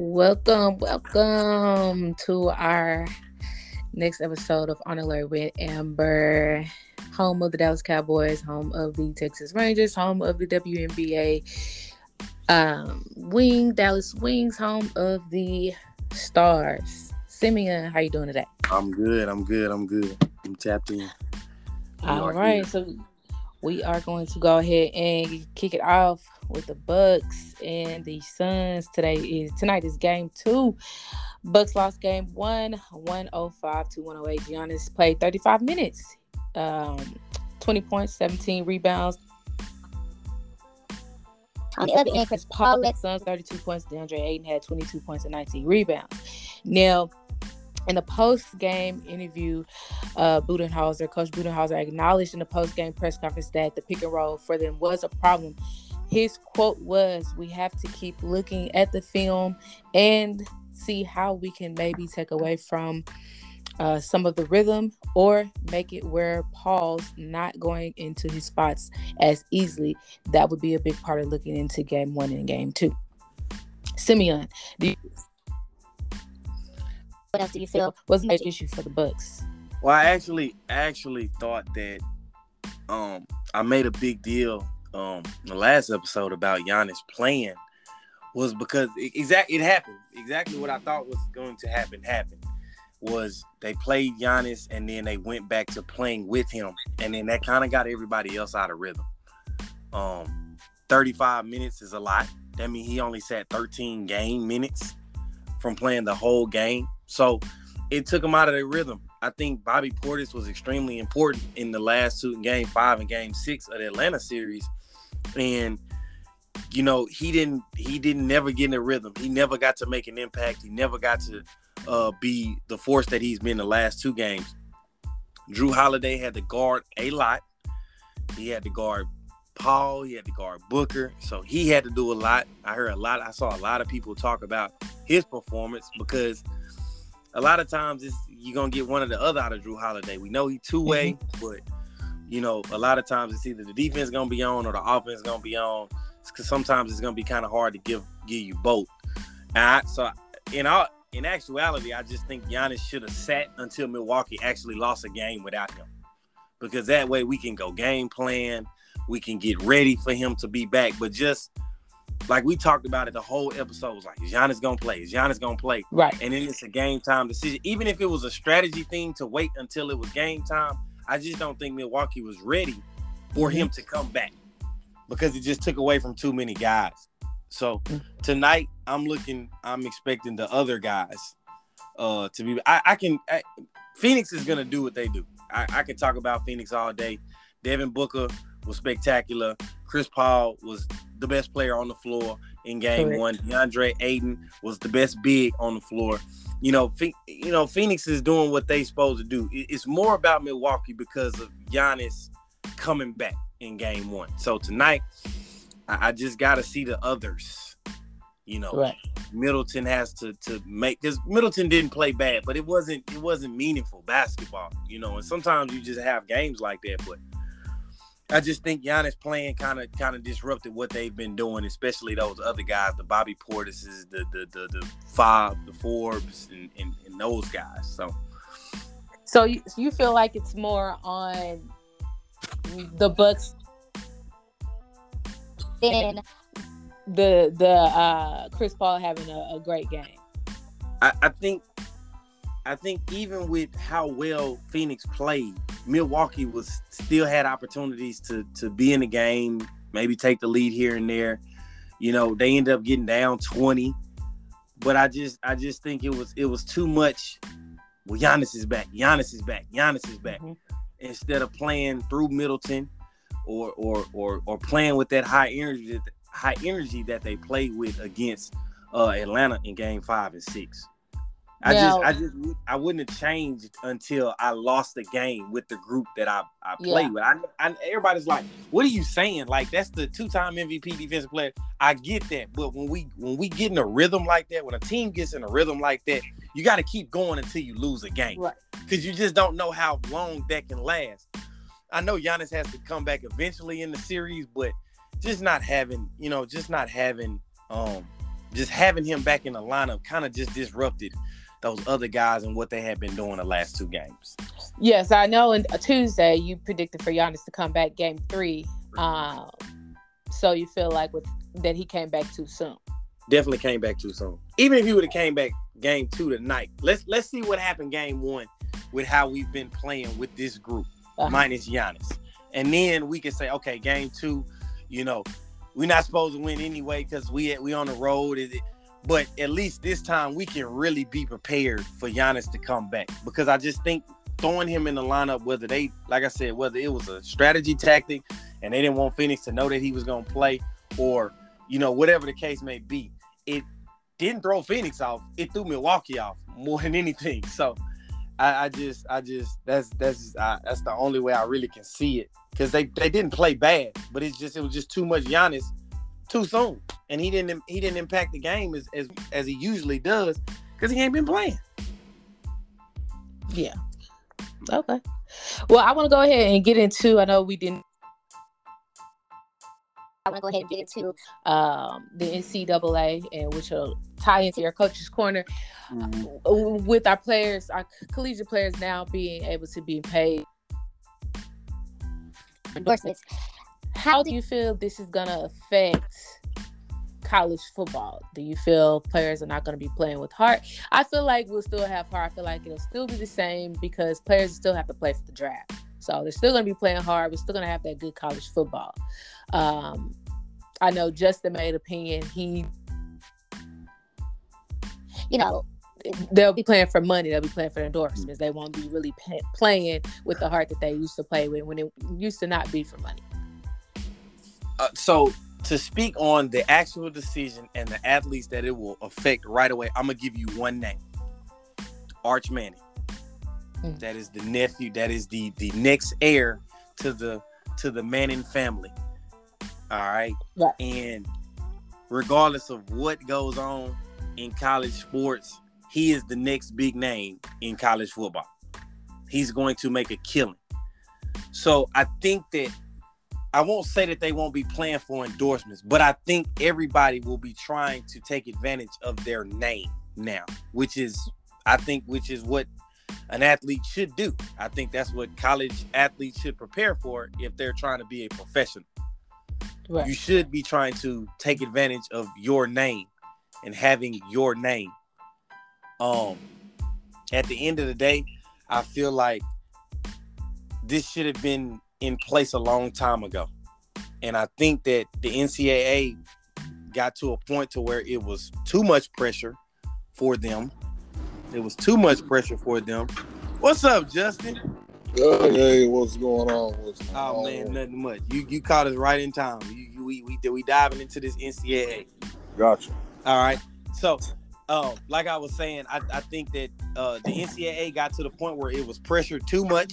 Welcome, welcome to our next episode of On Alert with Amber, home of the Dallas Cowboys, home of the Texas Rangers, home of the WNBA um, Wing, Dallas Wings, home of the Stars. Simeon, how you doing today? I'm good. I'm good. I'm good. I'm tapped in. All right, so we are going to go ahead and kick it off with the Bucks and the Suns. Today is tonight is game two. Bucks lost game one, 105 to 108. Giannis played 35 minutes, um, 20 points, 17 rebounds. On the other end, Chris Paul led Suns 32 points. DeAndre Ayton had 22 points and 19 rebounds. Now, in the post game interview, uh, Budenholzer, Coach Budenholzer acknowledged in the post game press conference that the pick and roll for them was a problem. His quote was, We have to keep looking at the film and see how we can maybe take away from uh, some of the rhythm or make it where Paul's not going into his spots as easily. That would be a big part of looking into game one and game two. Simeon, do you, what else do you feel was an issue for the Bucks? Well, I actually actually thought that um I made a big deal um the last episode about Giannis playing was because it, exact it happened exactly what I thought was going to happen happened was they played Giannis and then they went back to playing with him and then that kind of got everybody else out of rhythm. Um 35 minutes is a lot. That means he only sat 13 game minutes from playing the whole game. So it took him out of their rhythm. I think Bobby Portis was extremely important in the last two game five and game six of the Atlanta series. And you know, he didn't he didn't never get in a rhythm. He never got to make an impact. He never got to uh, be the force that he's been the last two games. Jrue Holiday had to guard a lot. He had to guard Paul. He had to guard Booker. So he had to do a lot. I heard a lot. I saw a lot of people talk about his performance because – a lot of times it's you're gonna get one or the other out of Jrue Holiday. We know he two way, mm-hmm. but you know a lot of times it's either the defense gonna be on or the offense gonna be on. Because sometimes it's gonna be kind of hard to give give you both. And I, so in all in actuality, I just think Giannis should have sat until Milwaukee actually lost a game without him, because that way we can go game plan, we can get ready for him to be back. But just like we talked about it, the whole episode was like, is Giannis gonna play? Is Giannis gonna play? Right. And then it's a game time decision. Even if it was a strategy thing to wait until it was game time, I just don't think Milwaukee was ready for mm-hmm. him to come back because it just took away from too many guys. So mm-hmm. tonight, I'm looking, I'm expecting the other guys uh to be. I, I can. I, Phoenix is gonna do what they do. I, I can talk about Phoenix all day. Devin Booker was spectacular. Chris Paul was the best player on the floor in game Correct. one. DeAndre Ayton was the best big on the floor. You know, you know, Phoenix is doing what they supposed to do. It's more about Milwaukee because of Giannis coming back in game one. So tonight, I, just got to see the others. You know, right. Middleton has to to make because Middleton didn't play bad, but it wasn't it wasn't meaningful basketball. You know, and sometimes you just have games like that, but I just think Giannis playing kind of kind of disrupted what they've been doing, especially those other guys, the Bobby Portises, the the the, the Fob, the Forbes, and, and, and those guys. So, so you, you feel like it's more on the Bucks than the the uh, Chris Paul having a, a great game. I, I think I think even with how well Phoenix played, Milwaukee was still had opportunities to to be in the game, maybe take the lead here and there. You know, they end up getting down 20. But I just I just think it was it was too much. Well, Giannis is back. Giannis is back. Giannis is back. Mm-hmm. Instead of playing through Middleton or or or or playing with that high energy high energy that they played with against uh, Atlanta in game five and six. I now, just, I just, I wouldn't have changed until I lost the game with the group that I, I played yeah. with. I, I, everybody's like, "What are you saying?" Like that's the two-time MVP defensive player. I get that, but when we when we get in a rhythm like that, when a team gets in a rhythm like that, you got to keep going until you lose a game, right? Because you just don't know how long that can last. I know Giannis has to come back eventually in the series, but just not having, you know, just not having um just having him back in the lineup kind of just disrupted those other guys and what they had been doing the last two games. Yes, I know. On Tuesday, you predicted for Giannis to come back game three. Um, so you feel like with that he came back too soon. Definitely came back too soon. Even if he would have came back game two tonight, let's let's see what happened game one with how we've been playing with this group uh-huh. minus Giannis, and then we can say, okay, game two, you know, we're not supposed to win anyway because we we on the road. But at least this time we can really be prepared for Giannis to come back because I just think throwing him in the lineup, whether they, like I said, whether it was a strategy tactic and they didn't want Phoenix to know that he was going to play, or you know whatever the case may be, it didn't throw Phoenix off. It threw Milwaukee off more than anything. So I, I just, I just, that's that's uh, that's the only way I really can see it because they they didn't play bad, but it's just it was just too much Giannis too soon, and he didn't he didn't impact the game as as, as he usually does because he ain't been playing. Yeah. Okay. Well, I want to go ahead and get into. I know we didn't. I want to go ahead and get into um, the NCAA and which will tie into your coach's corner mm-hmm. with our players, our collegiate players now being able to be paid endorsements. How do you feel this is gonna affect college football? Do you feel players are not going to be playing with heart? I feel like we'll still have heart. I feel like it'll still be the same because players still have to play for the draft. So they're still going to be playing hard. We're still going to have that good college football. Um, I know Justin made opinion. He, you know, they'll be playing for money. They'll be playing for endorsements. They won't be really pay- playing with the heart that they used to play with when it used to not be for money. Uh, so to speak on the actual decision and the athletes that it will affect right away, I'm gonna give you one name: Arch Manning. Mm. That is the nephew. That is the the next heir to the to the Manning family. All right. Yeah. And regardless of what goes on in college sports, he is the next big name in college football. He's going to make a killing. So I think that I won't say that they won't be playing for endorsements, but I think everybody will be trying to take advantage of their name now, which is I think which is what an athlete should do. I think that's what college athletes should prepare for if they're trying to be a professional. Right. You should be trying to take advantage of your name and having your name. Um at the end of the day, I feel like this should have been in place a long time ago. And I think that the NCAA got to a point to where it was too much pressure for them. It was too much pressure for them. What's up, Justin? Uh, hey, what's going on? What's going oh man, nothing much. You you caught us right in time. You, you, we we we diving into this NCAA. Gotcha. All right. So, um, like I was saying, I, I think that uh, the NCAA got to the point where it was pressured too much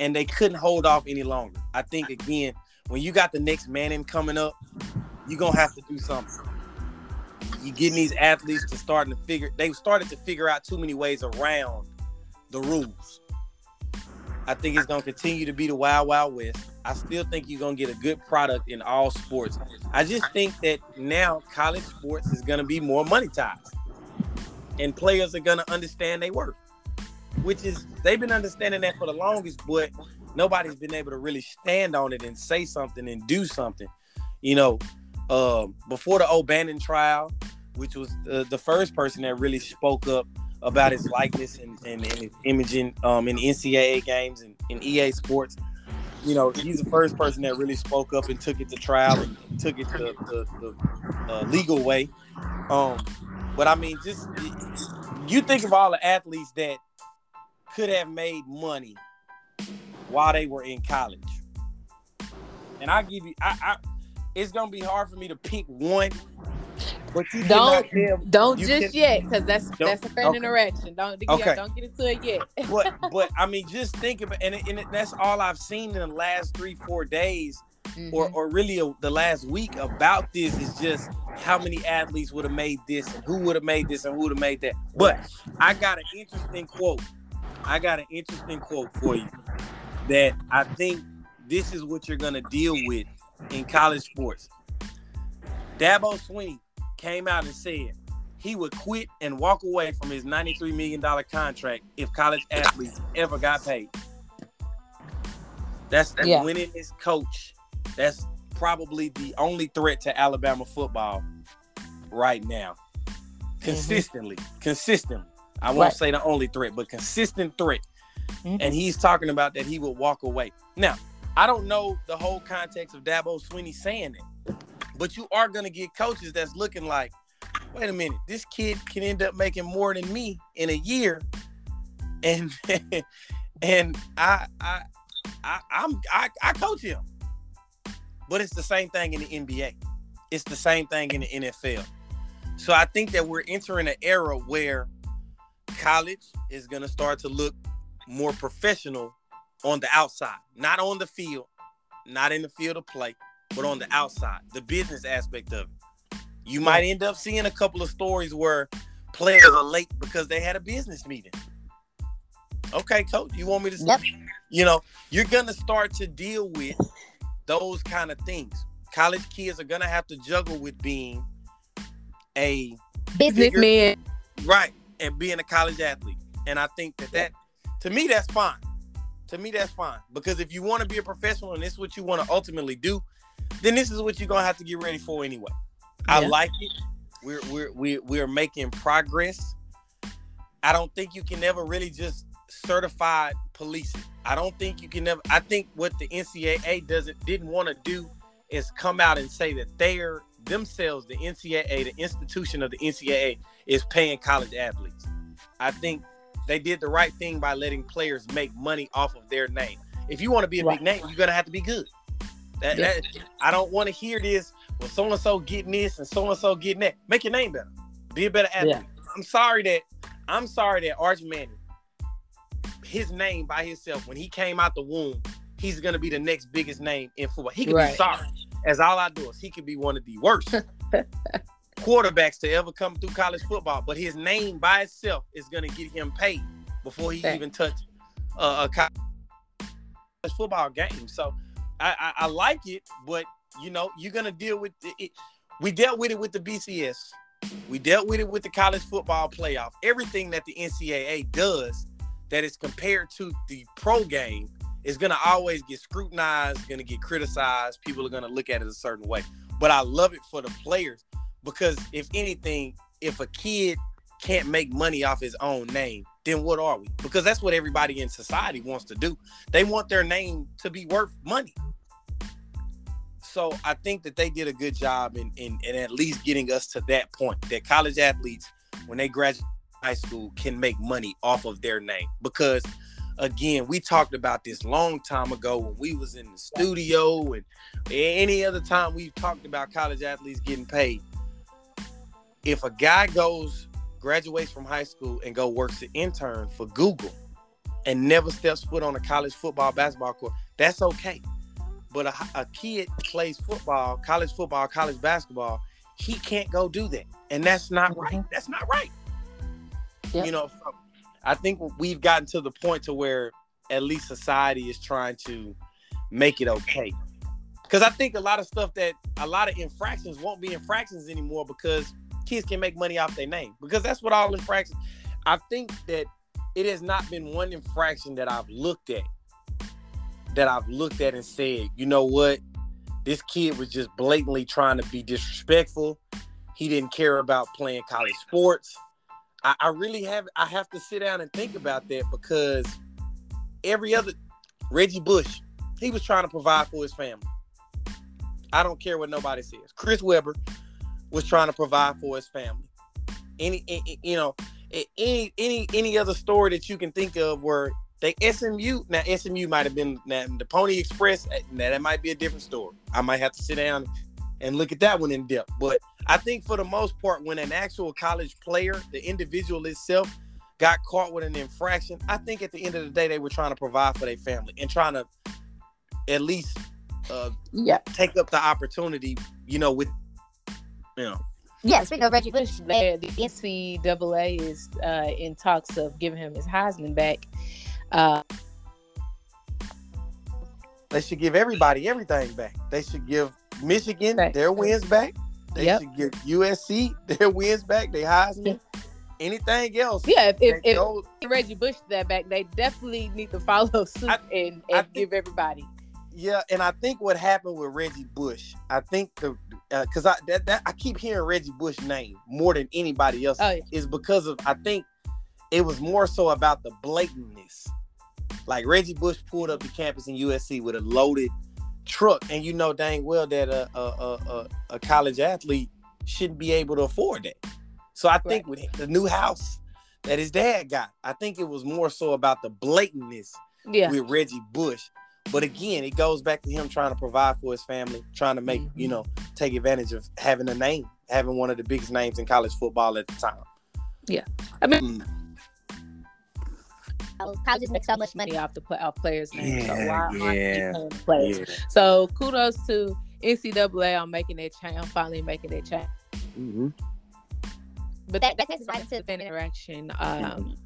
and they couldn't hold off any longer. I think again, when you got the next Manning coming up, you're gonna have to do something. You getting these athletes to starting to figure they started to figure out too many ways around the rules. I think it's gonna continue to be the wild wild west. I still think you're gonna get a good product in all sports. I just think that now college sports is gonna be more monetized. And players are gonna understand they worth which is they've been understanding that for the longest, but nobody's been able to really stand on it and say something and do something. You know, uh, before the O'Bannon trial, which was uh, the first person that really spoke up about his likeness and, and, and his imaging um, in NCAA games and in EA Sports. You know, he's the first person that really spoke up and took it to trial and took it the, the, the uh, legal way. Um, but I mean, just you think of all the athletes that could have made money while they were in college. And I give you, I, I it's gonna be hard for me to pick one. But you don't don't you just can, yet, because that's that's a fan okay. interaction. Don't okay. yeah, don't get into it yet. but but I mean, just think of it, and, it, and it, that's all I've seen in the last three four days, mm-hmm. or or really a, the last week about this is just how many athletes would have made this, and who would have made this, and who would have made that. But I got an interesting quote I got an interesting quote for you that I think this is what you're gonna deal with in college sports. Dabo Swinney came out and said he would quit and walk away from his $93 million contract if college athletes ever got paid. That's the Yeah. winningest coach. That's probably the only threat to Alabama football right now. Mm-hmm. Consistently, consistently. I won't Right. say the only threat, but consistent threat. Mhm. And he's talking about that he would walk away. Now, I don't know the whole context of Dabo Sweeney saying it, but you are going to get coaches that's looking like, wait a minute, this kid can end up making more than me in a year, and and I I I I'm I, I coach him, but it's the same thing in the NBA. It's the same thing in the NFL. So I think that we're entering an era where college is going to start to look more professional on the outside, not on the field, not in the field of play, but on the outside, the business aspect of it. You might end up seeing a couple of stories where players are late because they had a business meeting. Okay, coach, you want me to? Yep. You know, you're gonna start to deal with those kind of things. College kids are gonna have to juggle with being a Businessman. right and being a college athlete, and I think that that to me that's fine. To me that's fine because if you want to be a professional and this is what you want to ultimately do, then this is what you're gonna have to get ready for anyway. I like it. We're we're we're we're making progress. I don't think you can ever really just certify police it. I don't think you can ever. I think what the NCAA doesn't didn't want to do is come out and say that they're themselves, the NCAA, the institution of the NCAA, is paying college athletes. I think they did the right thing by letting players make money off of their name. If you want to be a Right. big name, you're gonna have to be good. That, Yeah. that- I don't want to hear this. Well, so and so getting this and so and so getting that. Make your name better. Be a better athlete. I'm sorry that I'm sorry that Arch Manning, his name by himself, when he came out the womb, he's gonna be the next biggest name in football. He could be Right. sorry. As all I do is he could be one of the worst quarterbacks to ever come through college football, but his name by itself is gonna get him paid before he Fact. even touch uh, a college football game. So I, I, I like it, but you know you're gonna deal with it, it. We dealt with it with the BCS. We dealt with it with the college football playoff. Everything that the NCAA does that is compared to the pro game is gonna always get scrutinized, gonna get criticized. People are gonna look at it a certain way. But I love it for the players because if anything, if a kid can't make money off his own name, then what are we? Because that's what everybody in society wants to do. They want their name to be worth money. So I think that they did a good job in, in, in at least getting us to that point that college athletes, when they graduate high school, can make money off of their name. Because again, we talked about this long time ago when we was in the studio and any other time we've talked about college athletes getting paid. If a guy goes, graduates from high school and go works an intern for Google and never steps foot on a college football basketball court, that's okay. But a, a kid plays football, college football, college basketball, he can't go do that. And that's not mm-hmm. right. That's not right. Yep. You know, so I think we've gotten to the point to where at least society is trying to make it okay. Because I think a lot of stuff that a lot of infractions won't be infractions anymore because kids can make money off their name. Because that's what all infractions. I think that it has not been one infraction that I've looked at that I've looked at and said, you know what, this kid was just blatantly trying to be disrespectful. He didn't care about playing college sports. I, I really have I have to sit down and think about that because every other Reggie Bush, he was trying to provide for his family. I don't care what nobody says. Chris Webber was trying to provide for his family. Any, any you know, any any any other story that you can think of where they SMU now SMU might have been now the Pony Express eh, now that might be a different story. I might have to sit down and look at that one in depth. But I think for the most part, when an actual college player, the individual itself, got caught with an infraction, I think at the end of the day they were trying to provide for their family and trying to at least uh, Yeah. take up the opportunity, you know, with you know. Yeah, speaking of Reggie Bush, The the NCAA is uh, in talks of giving him his Heisman back. Uh, They should give everybody everything back. They should give Michigan Right. their wins back. They Yep. should get USC their wins back, they Heisman. Anything else? Yeah, if, if, if goes- Reggie Bush that back, they definitely need to follow suit I- and, and think- give everybody. Yeah, and I think what happened with Reggie Bush, I think the uh, because I that, that I keep hearing Reggie Bush name more than anybody else Oh, yeah. is because of I think it was more so about the blatantness. Like Reggie Bush pulled up to campus in USC with a loaded truck, and you know dang well that a a, a, a, a college athlete shouldn't be able to afford that. So I think with the new house that his dad got, I think it was more so about the blatantness Yeah. with Reggie Bush. But again, it goes back to him trying to provide for his family, trying to make, Mhm. you know, take advantage of having a name, having one of the biggest names in college football at the time. Yeah. I mean, Mm. Colleges make so much money. money off the play, off players' names. so Yeah, why aren't yeah, players? Yeah. So kudos to NCAA on making that change, on finally making that change. hmm But That- that, that takes us right into the fan interaction. Um,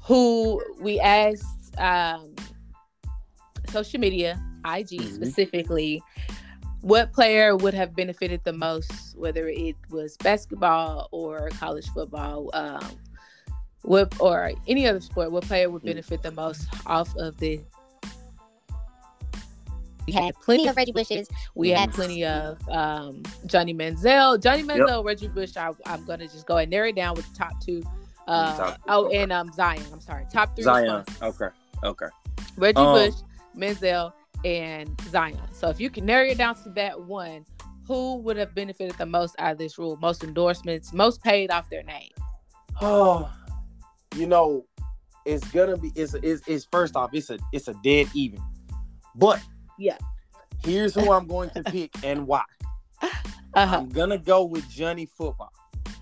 who we asked um, social media, IG Mhm. specifically, what player would have benefited the most, whether it was basketball or college football, um, what or any other sport, what player would Mm. benefit the most off of this? We had plenty of Reggie Bushes. We had plenty of um, Johnny Manziel. Johnny Manziel, Reggie Bush. I, I'm going to just go and narrow it down with the top two. Uh, Top two, oh, okay. and um, Zion. I'm sorry. Top three. Zion. Okay. Okay. Reggie Um, Bush, Manziel, and Zion. So if you can narrow it down to that one, who would have benefited the most out of this rule? Most endorsements, most paid off their name. Oh, you know, it's gonna be. It's, it's it's first off, it's a it's a dead even. But Yeah. here's who I'm going to pick and why. Uh-huh. I'm gonna go with Johnny Football.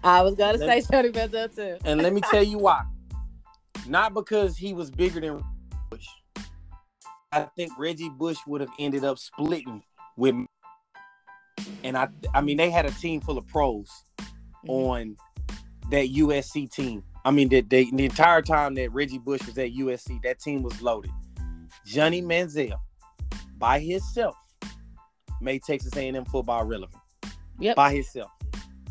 I was going to say Let- Johnny Manziel too. And let me tell you why. Not because he was bigger than Bush. I think Reggie Bush would have ended up splitting with and I I mean they had a team full of pros Mm-hmm. on that USC team. I mean that they, the entire time that Reggie Bush was at USC, that team was loaded. Johnny Manziel by himself made Texas A&M football relevant. Yep. By himself.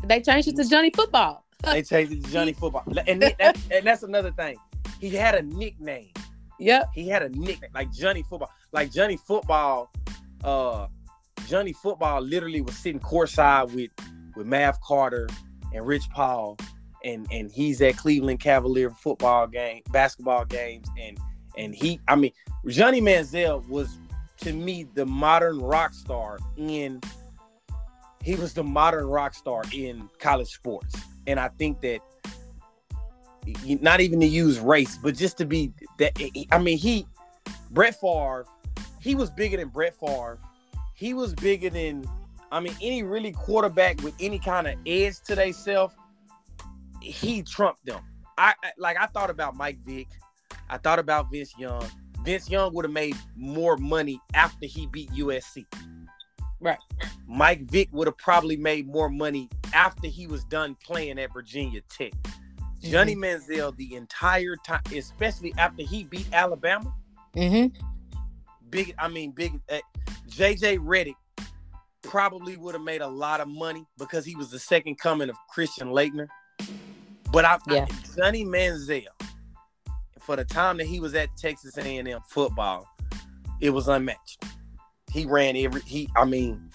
They changed it to Johnny Football. They changed it to Johnny Football. And, that, that- and that's another thing. He had a nickname. Yep. He had a nickname like Johnny Football. Like Johnny Football, uh Johnny Football literally was sitting courtside with with Mav Carter and Rich Paul. And and he's at Cleveland Cavalier football game, basketball games, and and he I mean Johnny Manziel was to me the modern rock star in he was the modern rock star in college sports. And I think that not even to use race, but just to be that I mean he Brett Favre, he was bigger than Brett Favre. He was bigger than I mean any really quarterback with any kind of edge to themselves. He trumped them. I, I like I thought about Mike Vick. I thought about Vince Young. Vince Young would have made more money after he beat USC. Right. Mike Vick would have probably made more money after he was done playing at Virginia Tech. Johnny Manziel, the entire time, especially after he beat Alabama, Mm-hmm. big. I mean, big. Uh, JJ Redick probably would have made a lot of money because he was the second coming of Christian Laettner. But I, Yeah. I Johnny Manziel, for the time that he was at Texas A&M football, it was unmatched. He ran every. He, I mean,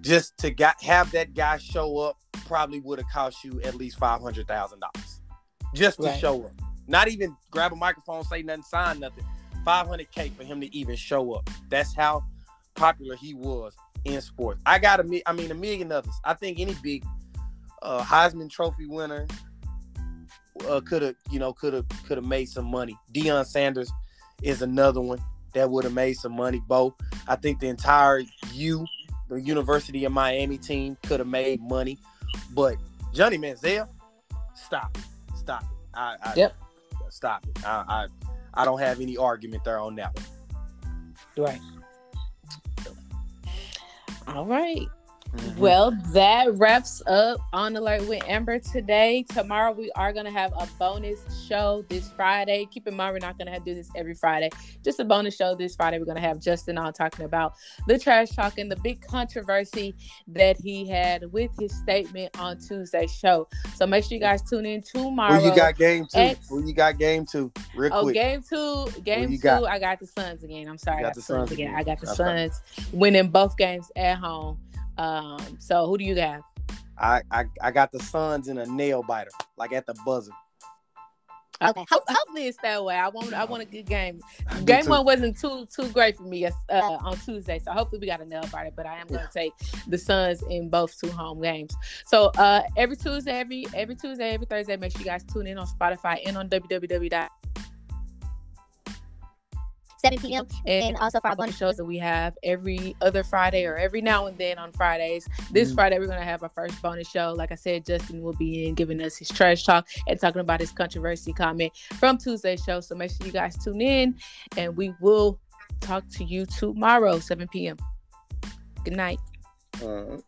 just to got have that guy show up probably would have cost you at least five hundred thousand dollars just to Right. show up. Not even grab a microphone, say nothing, sign nothing. 500k for him to even show up. That's how popular he was in sports. I got a, I mean, a million others. I think any big uh, Heisman Trophy winner uh, could have, you know, could have, could have made some money. Deion Sanders is another one that would have made some money. Bo, I think the entire U, the University of Miami team, could have made money. But Johnny Manziel, stop it, stop it. I, I Yep. stop it. I, I, I don't have any argument there on that one. Right. All right. Mhm. Well, that wraps up on alert with Amber today. Tomorrow we are gonna have a bonus show this Friday. Keep in mind we're not gonna have do this every Friday. Just a bonus show this Friday. We're gonna have Justin on talking about the trash talking, the big controversy that he had with his statement on Tuesday's show. So make sure you guys tune in tomorrow. Who you got game two? X- Who you got game two? Real Oh, quick. game two, game two. got? I got the Suns again. I'm sorry, I got the Suns again. again. I got the Okay. Suns winning both games at home. Um, so who do you got? I, I I got the Suns in a nail biter, like at the buzzer. Okay. Ho- hopefully it's that way. I want I want a good game. Game one wasn't too too great for me uh, on Tuesday, so hopefully we got a nail biter. But I am going to take the Suns in both two home games. So uh, every Tuesday, every every Tuesday, every Thursday, make sure you guys tune in on Spotify and on www. 7 p.m. And And also for our bonus bonus shows that we have every other Friday or every now and then on Fridays. This Mhm. Friday, we're going to have our first bonus show. Like I said, Justin will be in giving us his trash talk and talking about his controversy comment from Tuesday's show. So make sure you guys tune in and we will talk to you tomorrow, 7 p.m. Good night. Uh,